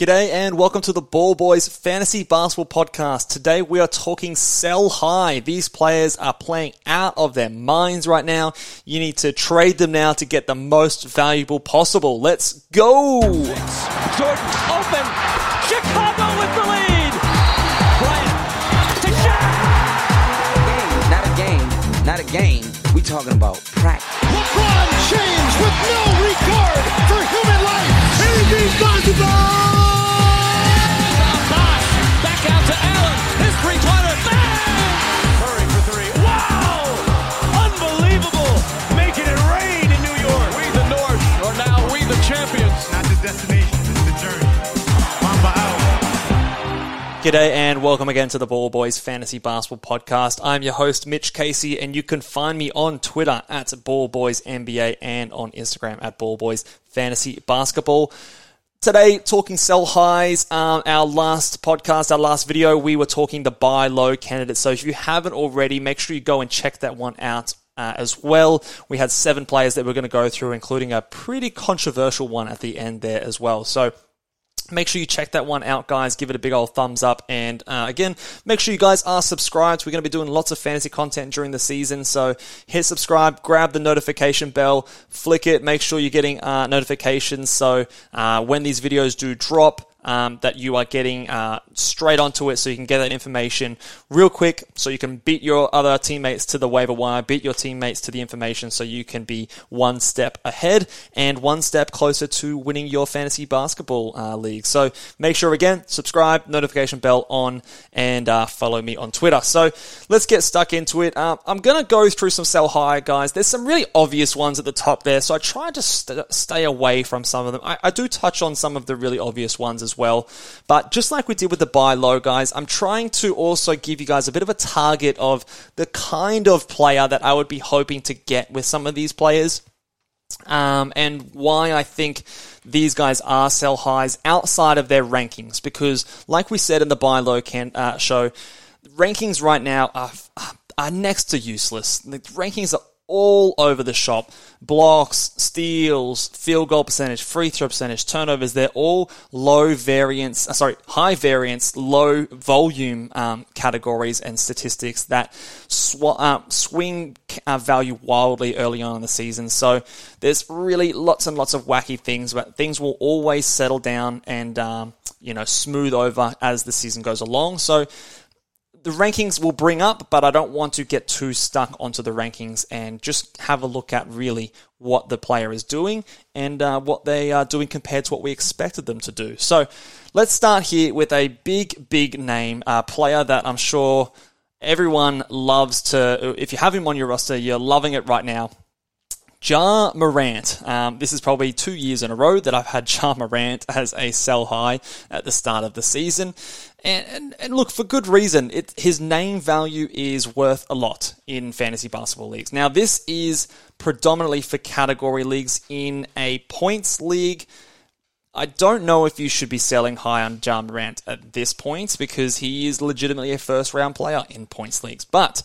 G'day and welcome to the Ball Boys Fantasy Basketball Podcast. Today we are talking sell high. These players are playing out of their minds right now. You need to trade them now to get the most valuable possible. Let's go! Jordan open. Chicago with the lead. Bryant to Shaq. Not a game, not a game. We talking about practice. LeBron James with no regard for human life. Possible. Bosh G'day and welcome again to the Ball Boys Fantasy Basketball Podcast. I'm your host, Mitch Casey, and you can find me on Twitter at Ball Boys NBA and on Instagram at Ball Boys Fantasy Basketball. Today, talking sell highs. Um, our last podcast, our last video, we were talking the buy low candidates. So if you haven't already, make sure you go and check that one out uh, as well. We had seven players that we're going to go through, including a pretty controversial one at the end there as well. So Make sure you check that one out, guys. Give it a big old thumbs up. And uh, again, make sure you guys are subscribed. We're going to be doing lots of fantasy content during the season. So hit subscribe, grab the notification bell, flick it. Make sure you're getting uh, notifications. So uh, when these videos do drop, um, that you are getting uh, straight onto it so you can get that information real quick so you can beat your other teammates to the waiver wire, beat your teammates to the information so you can be one step ahead and one step closer to winning your fantasy basketball uh, league. So make sure again, subscribe, notification bell on, and uh, follow me on Twitter. So let's get stuck into it. Uh, I'm going to go through some sell high guys. There's some really obvious ones at the top there, so I try to st- stay away from some of them. I, I do touch on some of the really obvious ones as well. But just like we did with the buy low, guys, I'm trying to also give you guys a bit of a target of the kind of player that I would be hoping to get with some of these players. Um, and why I think these guys are sell highs outside of their rankings. Because, like we said in the buy low can, uh, show, rankings right now are, are next to useless. The rankings are all over the shop. Blocks, steals, field goal percentage, free throw percentage, turnovers, they're all low variance, uh, sorry, high variance, low volume um, categories and statistics that sw- uh, swing uh, value wildly early on in the season. So there's really lots and lots of wacky things, but things will always settle down and, um, you know, smooth over as the season goes along. So the rankings will bring up, but I don't want to get too stuck onto the rankings and just have a look at really what the player is doing and uh, what they are doing compared to what we expected them to do. So let's start here with a big, big name uh, player that I'm sure everyone loves to. If you have him on your roster, you're loving it right now. Ja Morant. Um, this is probably two years in a row that I've had Ja Morant as a sell high at the start of the season. And, and, and look, for good reason. It, his name value is worth a lot in fantasy basketball leagues. Now, this is predominantly for category leagues. In a points league, I don't know if you should be selling high on Ja Morant at this point because he is legitimately a first round player in points leagues. But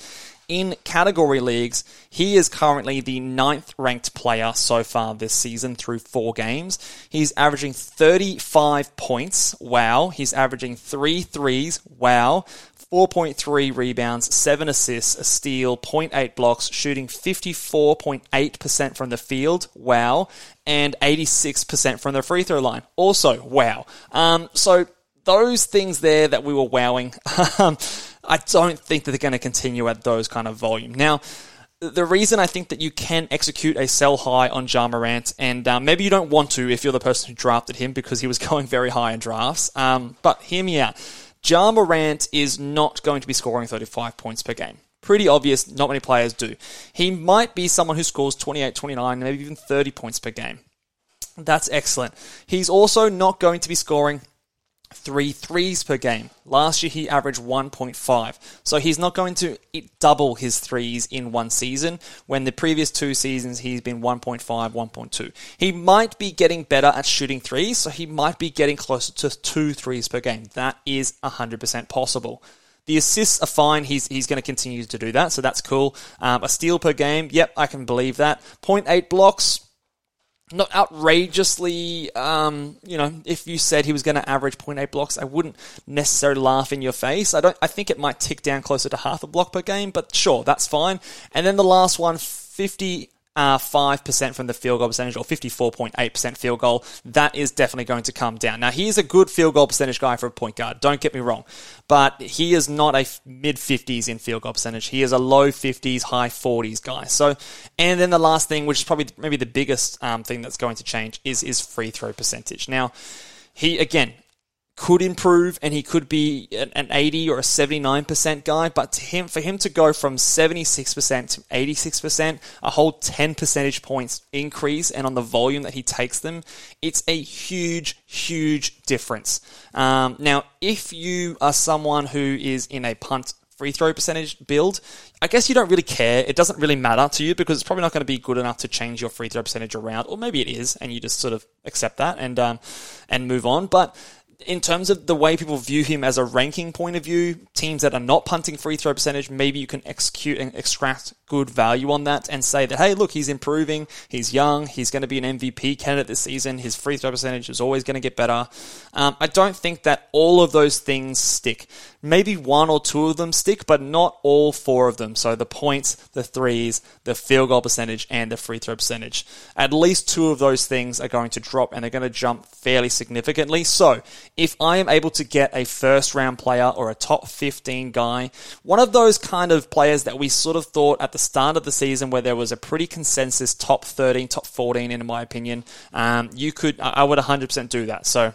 in category leagues, he is currently the ninth ranked player so far this season through four games. He's averaging 35 points. Wow. He's averaging three threes. Wow. 4.3 rebounds, 7 assists, a steal, 0.8 blocks, shooting 54.8% from the field. Wow. And 86% from the free throw line. Also, wow. Um, so those things there that we were wowing, um, I don't think that they're going to continue at those kind of volume. Now, the reason I think that you can execute a sell high on Ja Morant, and um, maybe you don't want to if you're the person who drafted him because he was going very high in drafts, um, but hear me out. Ja Morant is not going to be scoring 35 points per game. Pretty obvious, not many players do. He might be someone who scores 28, 29, maybe even 30 points per game. That's excellent. He's also not going to be scoring three threes per game. Last year he averaged 1.5. So he's not going to double his threes in one season when the previous two seasons he's been 1.5, 1.2. He might be getting better at shooting threes, so he might be getting closer to two threes per game. That is 100% possible. The assists are fine. He's he's going to continue to do that, so that's cool. Um, a steal per game, yep, I can believe that. 0.8 blocks, not outrageously, um, you know, if you said he was going to average 0.8 blocks, I wouldn't necessarily laugh in your face. I don't, I think it might tick down closer to half a block per game, but sure, that's fine. And then the last one, 50 uh, 5% from the field goal percentage or 54.8% field goal, that is definitely going to come down. Now, he's a good field goal percentage guy for a point guard, don't get me wrong, but he is not a mid 50s in field goal percentage. He is a low 50s, high 40s guy. So, and then the last thing, which is probably maybe the biggest um, thing that's going to change, is his free throw percentage. Now, he, again, could improve and he could be an 80 or a 79% guy, but to him, for him to go from 76% to 86%, a whole 10 percentage points increase, and on the volume that he takes them, it's a huge, huge difference. Um, now, if you are someone who is in a punt free throw percentage build, I guess you don't really care. It doesn't really matter to you because it's probably not going to be good enough to change your free throw percentage around, or maybe it is, and you just sort of accept that and um, and move on. But in terms of the way people view him as a ranking point of view, teams that are not punting free throw percentage, maybe you can execute and extract good value on that and say that, hey, look, he's improving, he's young, he's going to be an MVP candidate this season, his free throw percentage is always going to get better. Um, I don't think that all of those things stick. Maybe one or two of them stick, but not all four of them. So the points, the threes, the field goal percentage, and the free throw percentage. At least two of those things are going to drop and they're going to jump fairly significantly. So if I am able to get a first round player or a top 15 guy, one of those kind of players that we sort of thought at the start of the season where there was a pretty consensus top 13, top 14, in my opinion, um, you could, I would 100% do that. So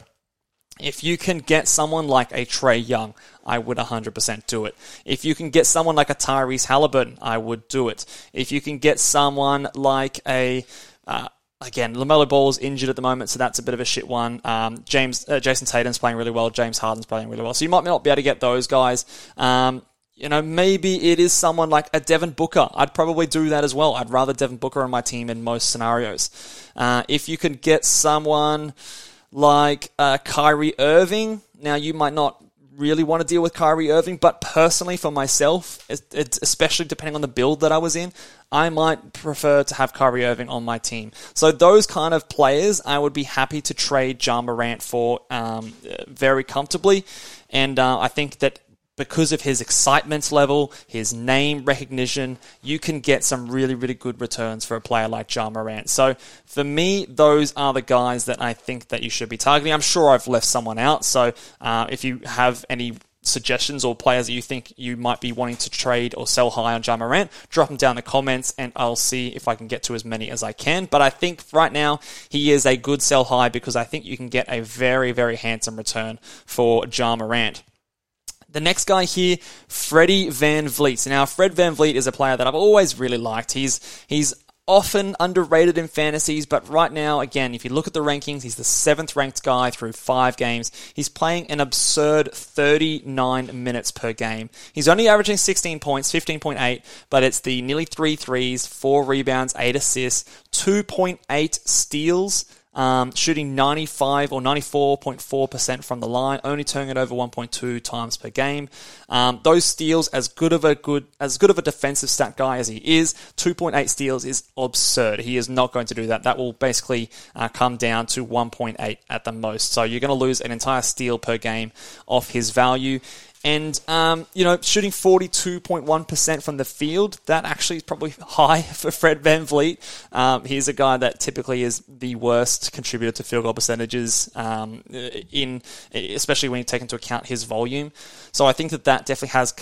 if you can get someone like a Trae Young, I would 100% do it. If you can get someone like a Tyrese Halliburton, I would do it. If you can get someone like a uh, again, LaMelo Ball's injured at the moment, so that's a bit of a shit one. Um, James, uh, Jayson Tatum's playing really well. James Harden's playing really well. So you might not be able to get those guys. Um, you know, maybe it is someone like a Devin Booker. I'd probably do that as well. I'd rather Devin Booker on my team in most scenarios. Uh, if you can get someone like uh, Kyrie Irving, now you might not really want to deal with Kyrie Irving, but personally for myself, it's especially depending on the build that I was in, I might prefer to have Kyrie Irving on my team. So those kind of players, I would be happy to trade Ja Morant for um, very comfortably, and uh, I think that because of his excitement level, his name recognition, you can get some really, really good returns for a player like Ja Morant. So for me, those are the guys that I think that you should be targeting. I'm sure I've left someone out. So uh, if you have any suggestions or players that you think you might be wanting to trade or sell high on Ja Morant, drop them down in the comments and I'll see if I can get to as many as I can. But I think right now he is a good sell high because I think you can get a very, very handsome return for Ja Morant. The next guy here, Freddie VanVleet. Now, Fred VanVleet is a player that I've always really liked. He's he's often underrated in fantasies, but right now, again, if you look at the rankings, he's the seventh ranked guy through five games. He's playing an absurd 39 minutes per game. He's only averaging 16 points, 15.8, but it's the nearly three threes, four rebounds, eight assists, 2.8 steals um, shooting 95 or 94.4% from the line, only turning it over 1.2 times per game. Um, those steals, as good of a good as good of a defensive stat guy as he is, 2.8 steals is absurd. He is not going to do that. That will basically uh, come down to 1.8 at the most. So you're going to lose an entire steal per game off his value. And, um, you know, shooting 42.1% from the field, that actually is probably high for Fred VanVleet. Um, he's a guy that typically is the worst contributor to field goal percentages, um, in especially when you take into account his volume. So I think that that definitely has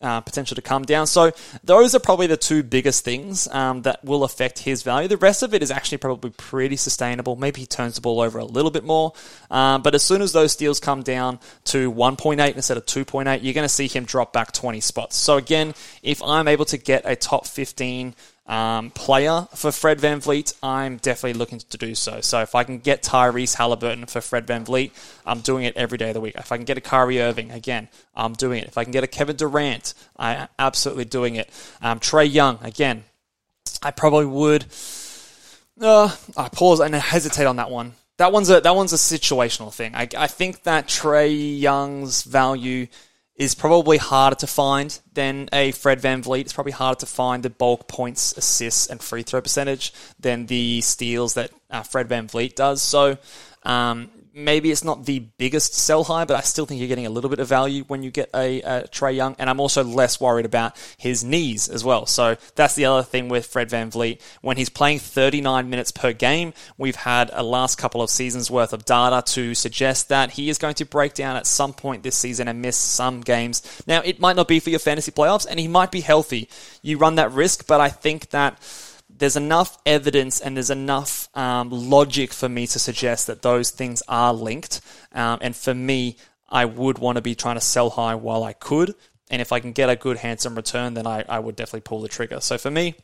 uh, potential to come down. So those are probably the two biggest things um, that will affect his value. The rest of it is actually probably pretty sustainable. Maybe he turns the ball over a little bit more, um, but as soon as those steals come down to 1.8 instead of 2.8, you're going to see him drop back 20 spots. So again, if I'm able to get a top 15 um, player for Fred Van VanVleet, I'm definitely looking to do so. So if I can get Tyrese Halliburton for Fred Van VanVleet, I'm doing it every day of the week. If I can get a Kyrie Irving, again, I'm doing it. If I can get a Kevin Durant, I'm absolutely doing it. Um, Trae Young, again, I probably would. Uh, I pause and hesitate on that one. That one's a that one's a situational thing. I, I think that Trae Young's value is probably harder to find than a Fred VanVleet. It's probably harder to find the bulk points, assists, and free throw percentage than the steals that uh, Fred VanVleet does. So um, maybe it's not the biggest sell high, but I still think you're getting a little bit of value when you get a, a Trae Young. And I'm also less worried about his knees as well. So that's the other thing with Fred VanVleet. When he's playing 39 minutes per game, we've had a last couple of seasons worth of data to suggest that he is going to break down at some point this season and miss some games. Now, it might not be for your fantasy playoffs, and he might be healthy. You run that risk, but I think that there's enough evidence and there's enough um, logic for me to suggest that those things are linked. Um, and for me, I would want to be trying to sell high while I could. And if I can get a good, handsome return, then I, I would definitely pull the trigger. So for me,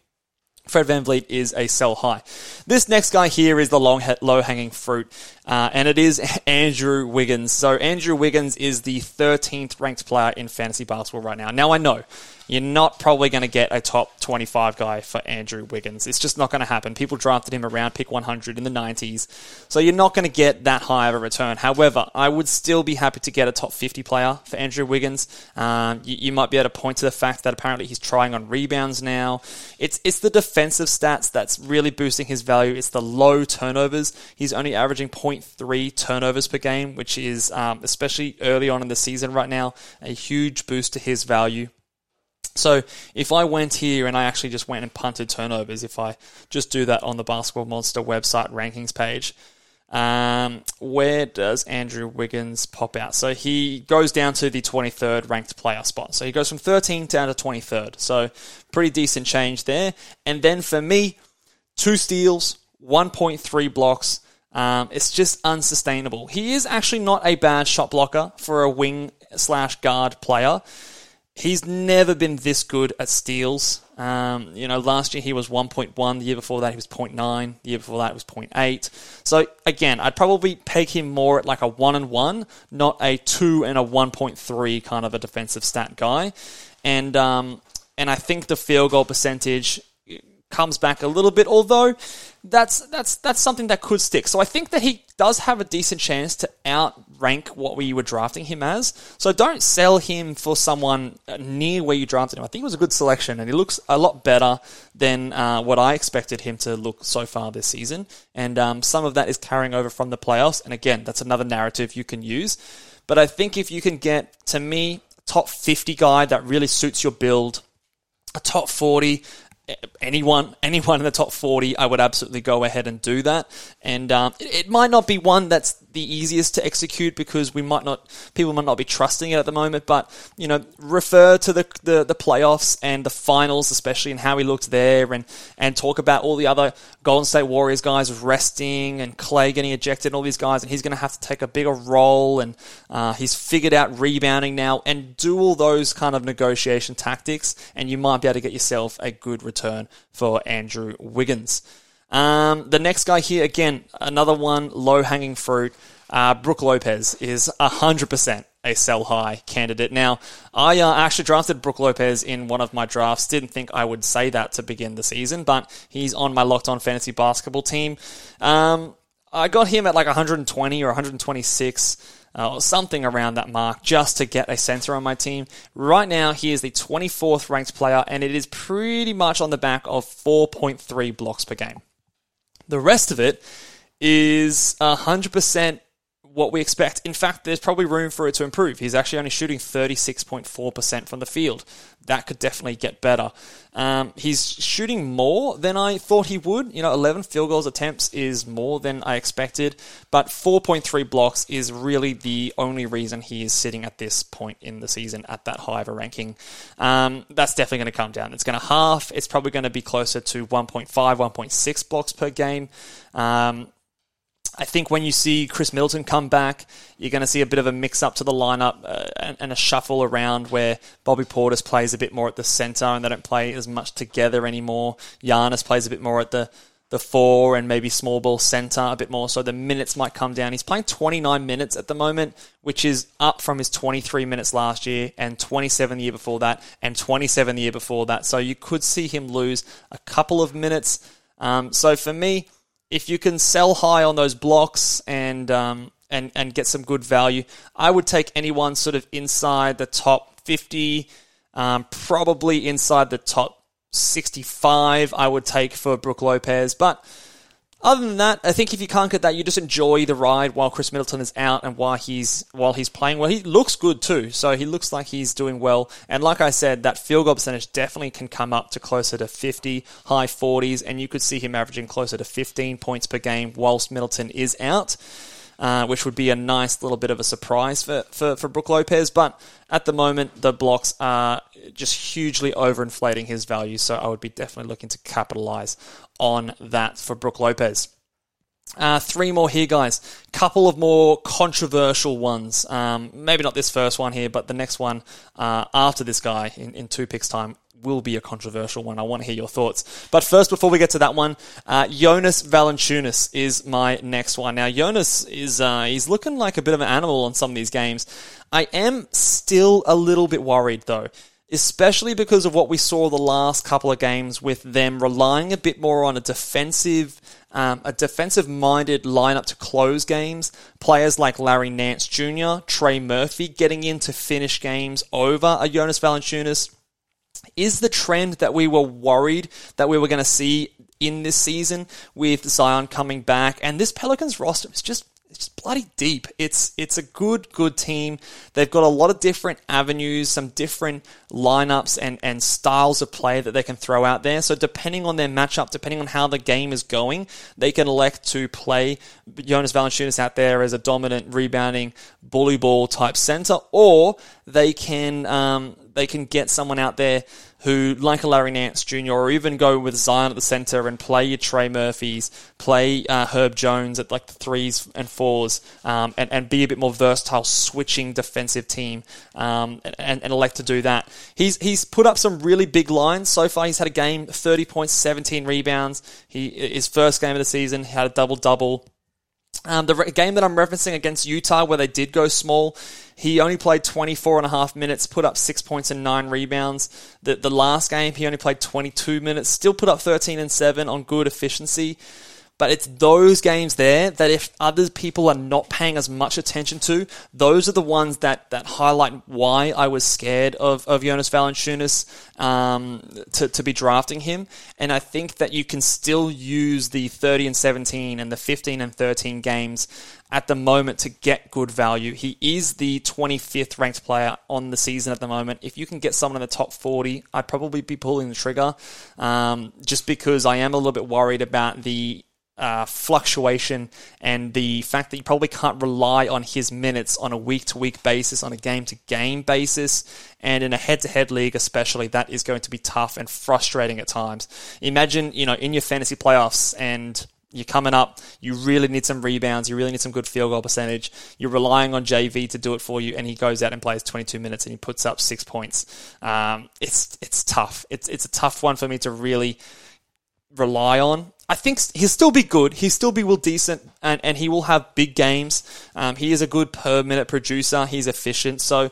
Fred VanVleet is a sell high. This next guy here is the long, low hanging fruit, uh, and it is Andrew Wiggins. So Andrew Wiggins is the 13th ranked player in fantasy basketball right now. Now I know you're not probably going to get a top 25 guy for Andrew Wiggins. It's just not going to happen. People drafted him around pick 100 in the 90s, so you're not going to get that high of a return. However, I would still be happy to get a top 50 player for Andrew Wiggins. Um, you, you, might be able to point to the fact that apparently he's trying on rebounds now. It's it's the defensive stats that's really boosting his value. It's the low turnovers. He's only averaging 0.3 turnovers per game, which is um, especially early on in the season right now a huge boost to his value. So if I went here and I actually just went and punted turnovers, if I just do that on the Basketball Monster website rankings page, um, where does Andrew Wiggins pop out? So he goes down to the 23rd ranked player spot. So he goes from 13 down to 23rd. So pretty decent change there. And then for me, two steals, 1.3 blocks. Um, it's just unsustainable. He is actually not a bad shot blocker for a wing slash guard player he's never been this good at steals. Um, you know, last year he was 1.1. The year before that he was 0.9. The year before that it was 0.8. So again, I'd probably peg him more at like a one and one, not a two and a 1.3 kind of a defensive stat guy. And um, and I think the field goal percentage comes back a little bit, although that's that's that's something that could stick. So I think that he does have a decent chance to outrank what we were drafting him as. So don't sell him for someone near where you drafted him. I think it was a good selection, and he looks a lot better than uh, what I expected him to look so far this season. And um, some of that is carrying over from the playoffs. And again, that's another narrative you can use. But I think if you can get to me top 50 guy that really suits your build, a top 40 anyone anyone in the top 40 i would absolutely go ahead and do that. And um, it, it, might not be one that's the easiest to execute because we might not people might not be trusting it at the moment but you know refer to the, the, the playoffs and the finals especially and how he looked there and and talk about all the other golden state warriors guys resting and Klay getting ejected and all these guys and he's going to have to take a bigger role and uh, he's figured out rebounding now and do all those kind of negotiation tactics and you might be able to get yourself a good return for Andrew Wiggins. Um, the next guy here, again, another one low hanging fruit. Uh, Brook Lopez is 100% a sell high candidate. Now, I uh, actually drafted Brook Lopez in one of my drafts. Didn't think I would say that to begin the season, but he's on my locked on fantasy basketball team. Um, I got him at like 120 or 126 uh, or something around that mark just to get a center on my team. Right now, he is the 24th ranked player, and it is pretty much on the back of 4.3 blocks per game. The rest of it is 100% what we expect. In fact, there's probably room for it to improve. He's actually only shooting 36.4% from the field. That could definitely get better. Um, he's shooting more than I thought he would. You know, 11 field goals attempts is more than I expected, but 4.3 blocks is really the only reason he is sitting at this point in the season at that high of a ranking. Um, that's definitely going to come down. It's going to half. It's probably going to be closer to 1.5, 1.6 blocks per game. Um, I think when you see Khris Middleton come back, you're going to see a bit of a mix up to the lineup uh, and, and, a shuffle around where Bobby Portis plays a bit more at the center and they don't play as much together anymore. Giannis plays a bit more at the the four and maybe small ball center a bit more, so the minutes might come down. He's playing 29 minutes at the moment, which is up from his 23 minutes last year and 27 the year before that and 27 the year before that. So you could see him lose a couple of minutes. Um, so for me, if you can sell high on those blocks and um, and and get some good value. I would take anyone sort of inside the top 50, um, probably inside the top 65. I would take for Brook Lopez, but other than that, I think if you can't get that, you just enjoy the ride while Khris Middleton is out and while he's while he's playing well. He looks good too, so he looks like he's doing well. And like I said, that field goal percentage definitely can come up to closer to 50, high 40s, and you could see him averaging closer to 15 points per game whilst Middleton is out. Uh, which would be a nice little bit of a surprise for, for, for Brook Lopez. But at the moment, the blocks are just hugely overinflating his value, so I would be definitely looking to capitalize on that for Brook Lopez. Uh, three more here, guys. Couple of more controversial ones. Um, maybe not this first one here, but the next one uh, after this guy in, in two picks' time will be a controversial one. I want to hear your thoughts. But first, before we get to that one, uh, Jonas Valanciunas is my next one. Now, Jonas is uh, he's looking like a bit of an animal on some of these games. I am still a little bit worried though especially because of what we saw the last couple of games with them relying a bit more on a defensive, um, a defensive-minded lineup to close games. Players like Larry Nance Jr., Trey Murphy getting in to finish games over a Jonas Valanciunas. Is the trend that we were worried that we were going to see in this season with Zion coming back and this Pelicans roster is just it's bloody deep. It's it's a good good team. They've got a lot of different avenues, some different lineups and and styles of play that they can throw out there. So depending on their matchup, depending on how the game is going, they can elect to play Jonas Valanciunas out there as a dominant rebounding bully ball type center, or they can um, they can get someone out there who, like a Larry Nance Jr., or even go with Zion at the center and play your Trey Murphys, play uh, Herb Jones at like the threes and fours, um, and, and be a bit more versatile, switching defensive team, um, and, and elect to do that. He's he's put up some really big lines so far. He's had a game, 30 points, 17 rebounds. He his first game of the season, had a double double. Um, the re- game that I'm referencing against Utah, where they did go small, he only played 24 and a half minutes, put up six points and nine rebounds. The, the last game, he only played 22 minutes, still put up 13 and seven on good efficiency. But it's those games there that if other people are not paying as much attention to, those are the ones that, that highlight why I was scared of, of Jonas Valanciunas um, to, to be drafting him. And I think that you can still use the 30 and 17 and the 15 and 13 games at the moment to get good value. He is the 25th ranked player on the season at the moment. If you can get someone in the top 40, I'd probably be pulling the trigger um, just because I am a little bit worried about the uh, fluctuation and the fact that you probably can't rely on his minutes on a week to week basis, on a game to game basis, and in a head to head league, especially, that is going to be tough and frustrating at times. Imagine, you know, in your fantasy playoffs and you're coming up, you really need some rebounds, you really need some good field goal percentage. You're relying on JV to do it for you, and he goes out and plays 22 minutes and he puts up six points. Um, it's it's tough. It's it's a tough one for me to really rely on. I think he'll still be good. He'll still be well decent, and, and he will have big games. Um, he is a good per minute producer. He's efficient. So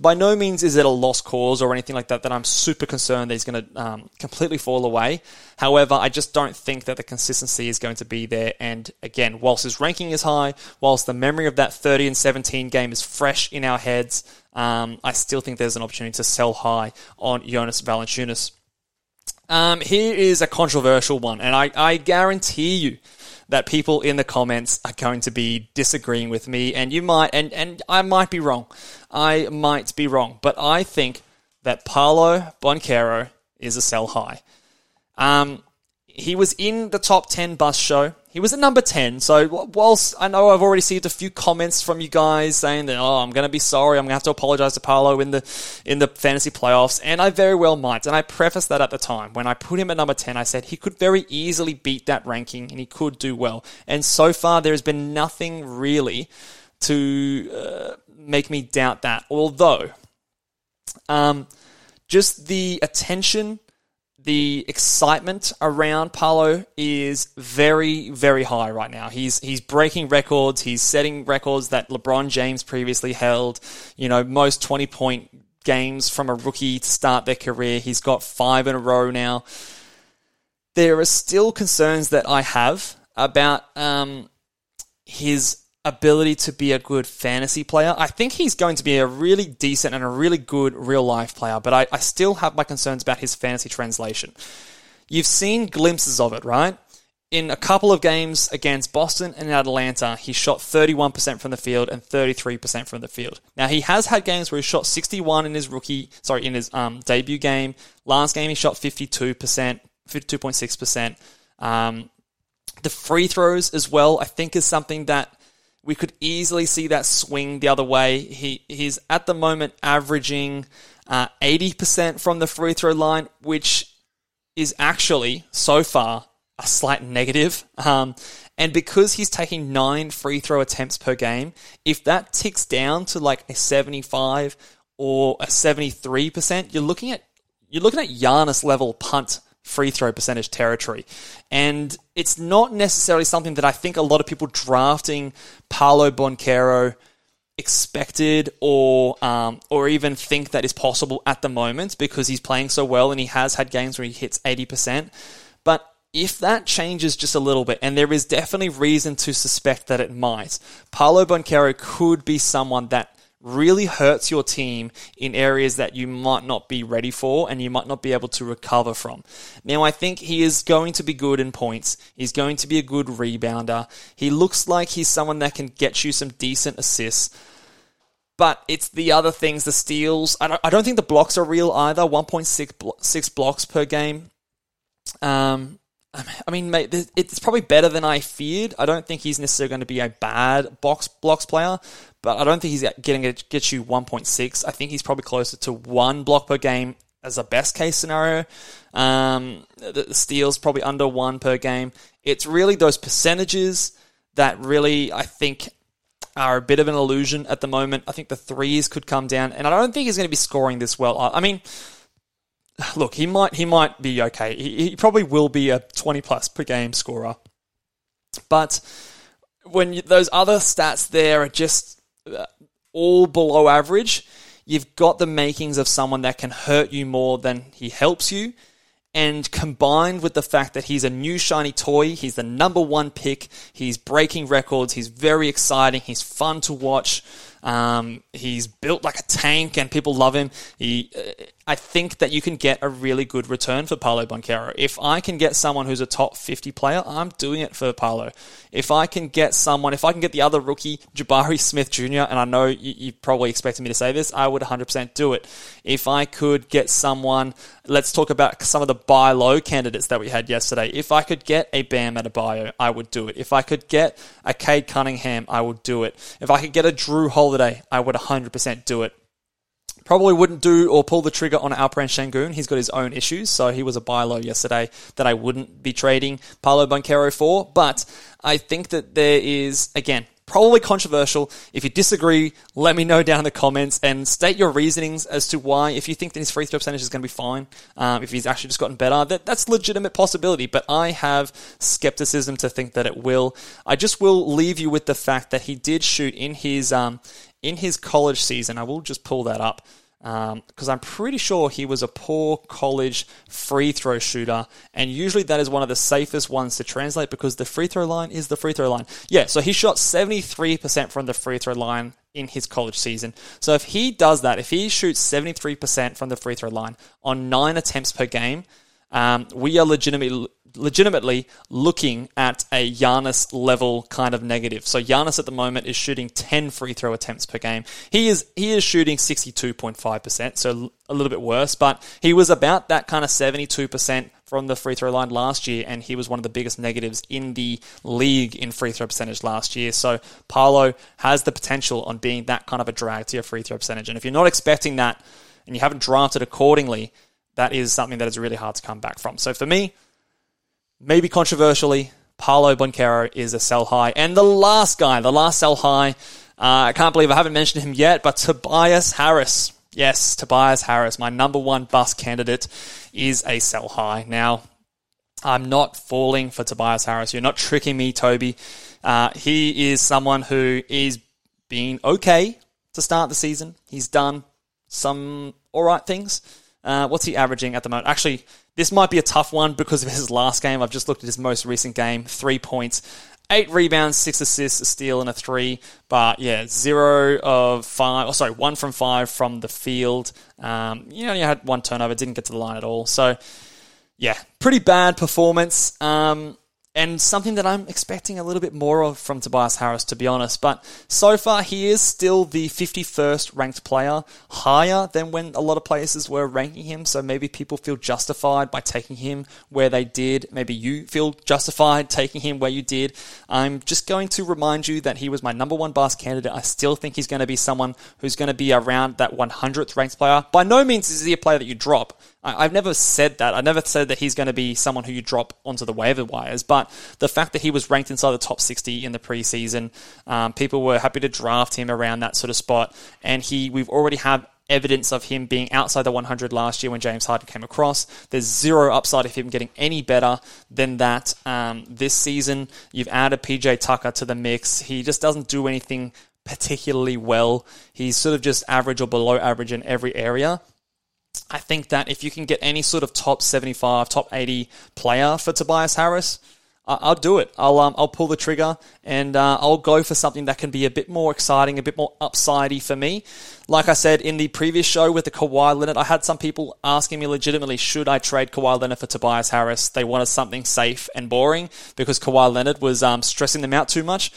by no means is it a lost cause or anything like that. That I'm super concerned that he's going to um, completely fall away. However, I just don't think that the consistency is going to be there. And again, whilst his ranking is high, whilst the memory of that 30 and 17 game is fresh in our heads, um, I still think there's an opportunity to sell high on Jonas Valanciunas. Um, here is a controversial one, and I, I guarantee you that people in the comments are going to be disagreeing with me, and you might, and, and I might be wrong. I might be wrong, but I think that Paolo Banchero is a sell high. Um, he was in the top 10 bus show. He was at number 10. So, whilst I know I've already received a few comments from you guys saying that, oh, I'm going to be sorry, I'm going to have to apologize to Paolo in the, in the fantasy playoffs, and I very well might. And I prefaced that at the time. When I put him at number 10, I said he could very easily beat that ranking and he could do well. And so far, there has been nothing really to uh, make me doubt that. Although, um, just the attention the excitement around Paolo is very, very high right now. He's he's breaking records. He's setting records that LeBron James previously held. You know, most twenty point games from a rookie to start their career. He's got five in a row now. There are still concerns that I have about um, his ability to be a good fantasy player. I think he's going to be a really decent and a really good real life player, but I, I still have my concerns about his fantasy translation. You've seen glimpses of it, right? In a couple of games against Boston and Atlanta, he shot 31% from the field and 33% from the field. Now he has had games where he shot 61 in his rookie, sorry, in his um, debut game. Last game he shot 52%, 52.6%. Um, the free throws as well, I think, is something that we could easily see that swing the other way. He he's at the moment averaging uh, eighty uh, percent from the free throw line, which is actually so far a slight negative. Um, and because he's taking nine free throw attempts per game, if that ticks down to like a seventy-five or a seventy-three percent, you're looking at you're looking at Giannis level punt free throw percentage territory. And it's not necessarily something that I think a lot of people drafting Paolo Banchero expected or um, or even think that is possible at the moment because he's playing so well and he has had games where he hits 80%. But if that changes just a little bit, and there is definitely reason to suspect that it might, Paolo Banchero could be someone that really hurts your team in areas that you might not be ready for and you might not be able to recover from. Now, I think he is going to be good in points. He's going to be a good rebounder. He looks like he's someone that can get you some decent assists. But it's the other things, the steals. I don't, I don't think the blocks are real either. 1.6 blocks per game. Um, I mean, mate, it's probably better than I feared. I don't think he's necessarily going to be a bad box blocks player, but I don't think he's getting get you 1.6. I think he's probably closer to one block per game as a best case scenario. Um, the steals probably under one per game. It's really those percentages that really I think are a bit of an illusion at the moment. I think the threes could come down, and I don't think he's going to be scoring this well. I mean look, he might he might be okay. He, he probably will be a 20 plus per game scorer. But when you, those other stats there are just uh, all below average, you've got the makings of someone that can hurt you more than he helps you. And combined with the fact that he's a new shiny toy, he's the number one pick, he's breaking records, he's very exciting, he's fun to watch. Um, he's built like a tank, and people love him. He, uh, I think that you can get a really good return for Paolo Banchero. If I can get someone who's a top 50 player, I'm doing it for Paolo. If I can get someone, if I can get the other rookie, Jabari Smith Jr., and I know you, you probably expected me to say this, I would 100% do it. If I could get someone, let's talk about some of the buy low candidates that we had yesterday. If I could get a Bam Adebayo, I would do it. If I could get a Cade Cunningham, I would do it. If I could get a Jrue Holiday, I would 100% do it. Probably wouldn't do or pull the trigger on Alperen Sengun. He's got his own issues, so he was a buy low yesterday that I wouldn't be trading Paolo Banchero for. But I think that there is, again, probably controversial. If you disagree, let me know down in the comments and state your reasonings as to why. If you think that his free throw percentage is going to be fine, um, if he's actually just gotten better, that, that's legitimate possibility. But I have skepticism to think that it will. I just will leave you with the fact that he did shoot in his um, in his college season, I will just pull that up because um, I'm pretty sure he was a poor college free throw shooter, and usually that is one of the safest ones to translate because the free throw line is the free throw line. Yeah, so he shot 73% from the free throw line in his college season. So if he does that, if he shoots 73% from the free throw line on nine attempts per game, um, we are legitimately legitimately looking at a Giannis level kind of negative. So Giannis at the moment is shooting 10 free throw attempts per game. He is he is shooting 62.5%, so a little bit worse, but he was about that kind of 72% from the free throw line last year, and he was one of the biggest negatives in the league in free throw percentage last year. So Paolo has the potential on being that kind of a drag to your free throw percentage. And if you're not expecting that and you haven't drafted accordingly, that is something that is really hard to come back from. So for me, maybe controversially, Paolo Banchero is a sell high. And the last guy, the last sell high, uh, I can't believe I haven't mentioned him yet, but Tobias Harris. Yes, Tobias Harris, my number one bust candidate, is a sell high. Now, I'm not falling for Tobias Harris. You're not tricking me, Toby. Uh, he is someone who is being okay to start the season. He's done some all right things. Uh, what's he averaging at the moment? Actually, this might be a tough one because of his last game. I've just looked at his most recent game, three points, eight rebounds, six assists, a steal, and a three. But yeah, zero of five. Oh, sorry, one from five from the field. Um, you only had one turnover, didn't get to the line at all. So yeah, pretty bad performance. Um, and something that I'm expecting a little bit more of from Tobias Harris, to be honest. But so far, he is still the 51st ranked player, higher than when a lot of places were ranking him. So maybe people feel justified by taking him where they did. Maybe you feel justified taking him where you did. I'm just going to remind you that he was my number one bus candidate. I still think he's going to be someone who's going to be around that 100th ranked player. By no means is he a player that you drop. I've never said that. I never said that he's going to be someone who you drop onto the waiver wires. But the fact that he was ranked inside the top 60 in the preseason, um, people were happy to draft him around that sort of spot. And he, we've already have evidence of him being outside the 100 last year when James Harden came across. There's zero upside of him getting any better than that um, this season. You've added PJ Tucker to the mix. He just doesn't do anything particularly well. He's sort of just average or below average in every area. I think that if you can get any sort of top 75, top 80 player for Tobias Harris, I'll do it. I'll um, I'll pull the trigger and uh, I'll go for something that can be a bit more exciting, a bit more upsidey for me. Like I said in the previous show with the Kawhi Leonard, I had some people asking me legitimately, should I trade Kawhi Leonard for Tobias Harris? They wanted something safe and boring because Kawhi Leonard was um, stressing them out too much.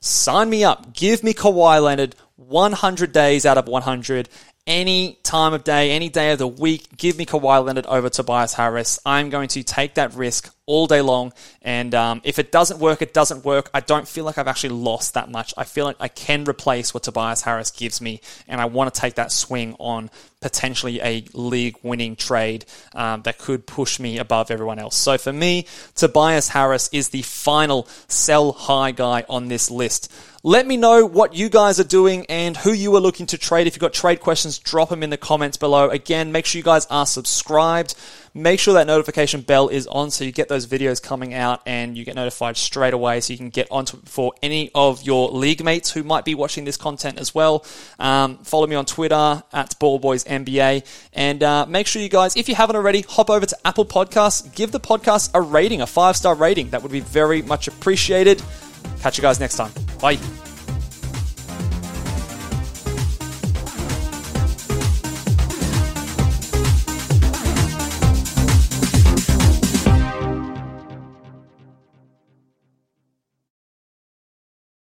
Sign me up. Give me Kawhi Leonard 100 days out of 100 any time of day, any day of the week, give me Kawhi Leonard over Tobias Harris. I'm going to take that risk all day long. And um, if it doesn't work, it doesn't work. I don't feel like I've actually lost that much. I feel like I can replace what Tobias Harris gives me, and I want to take that swing on potentially a league winning trade um, that could push me above everyone else. So for me, Tobias Harris is the final sell high guy on this list. Let me know what you guys are doing and who you are looking to trade. If you've got trade questions, drop them in the comments below. Again, make sure you guys are subscribed. Make sure that notification bell is on so you get those videos coming out and you get notified straight away so you can get onto it for any of your league mates who might be watching this content as well. Um, follow me on Twitter at BallBoysNBA and uh, make sure you guys, if you haven't already, hop over to Apple Podcasts, give the podcast a rating, a five star rating. That would be very much appreciated. Catch you guys next time. Bye.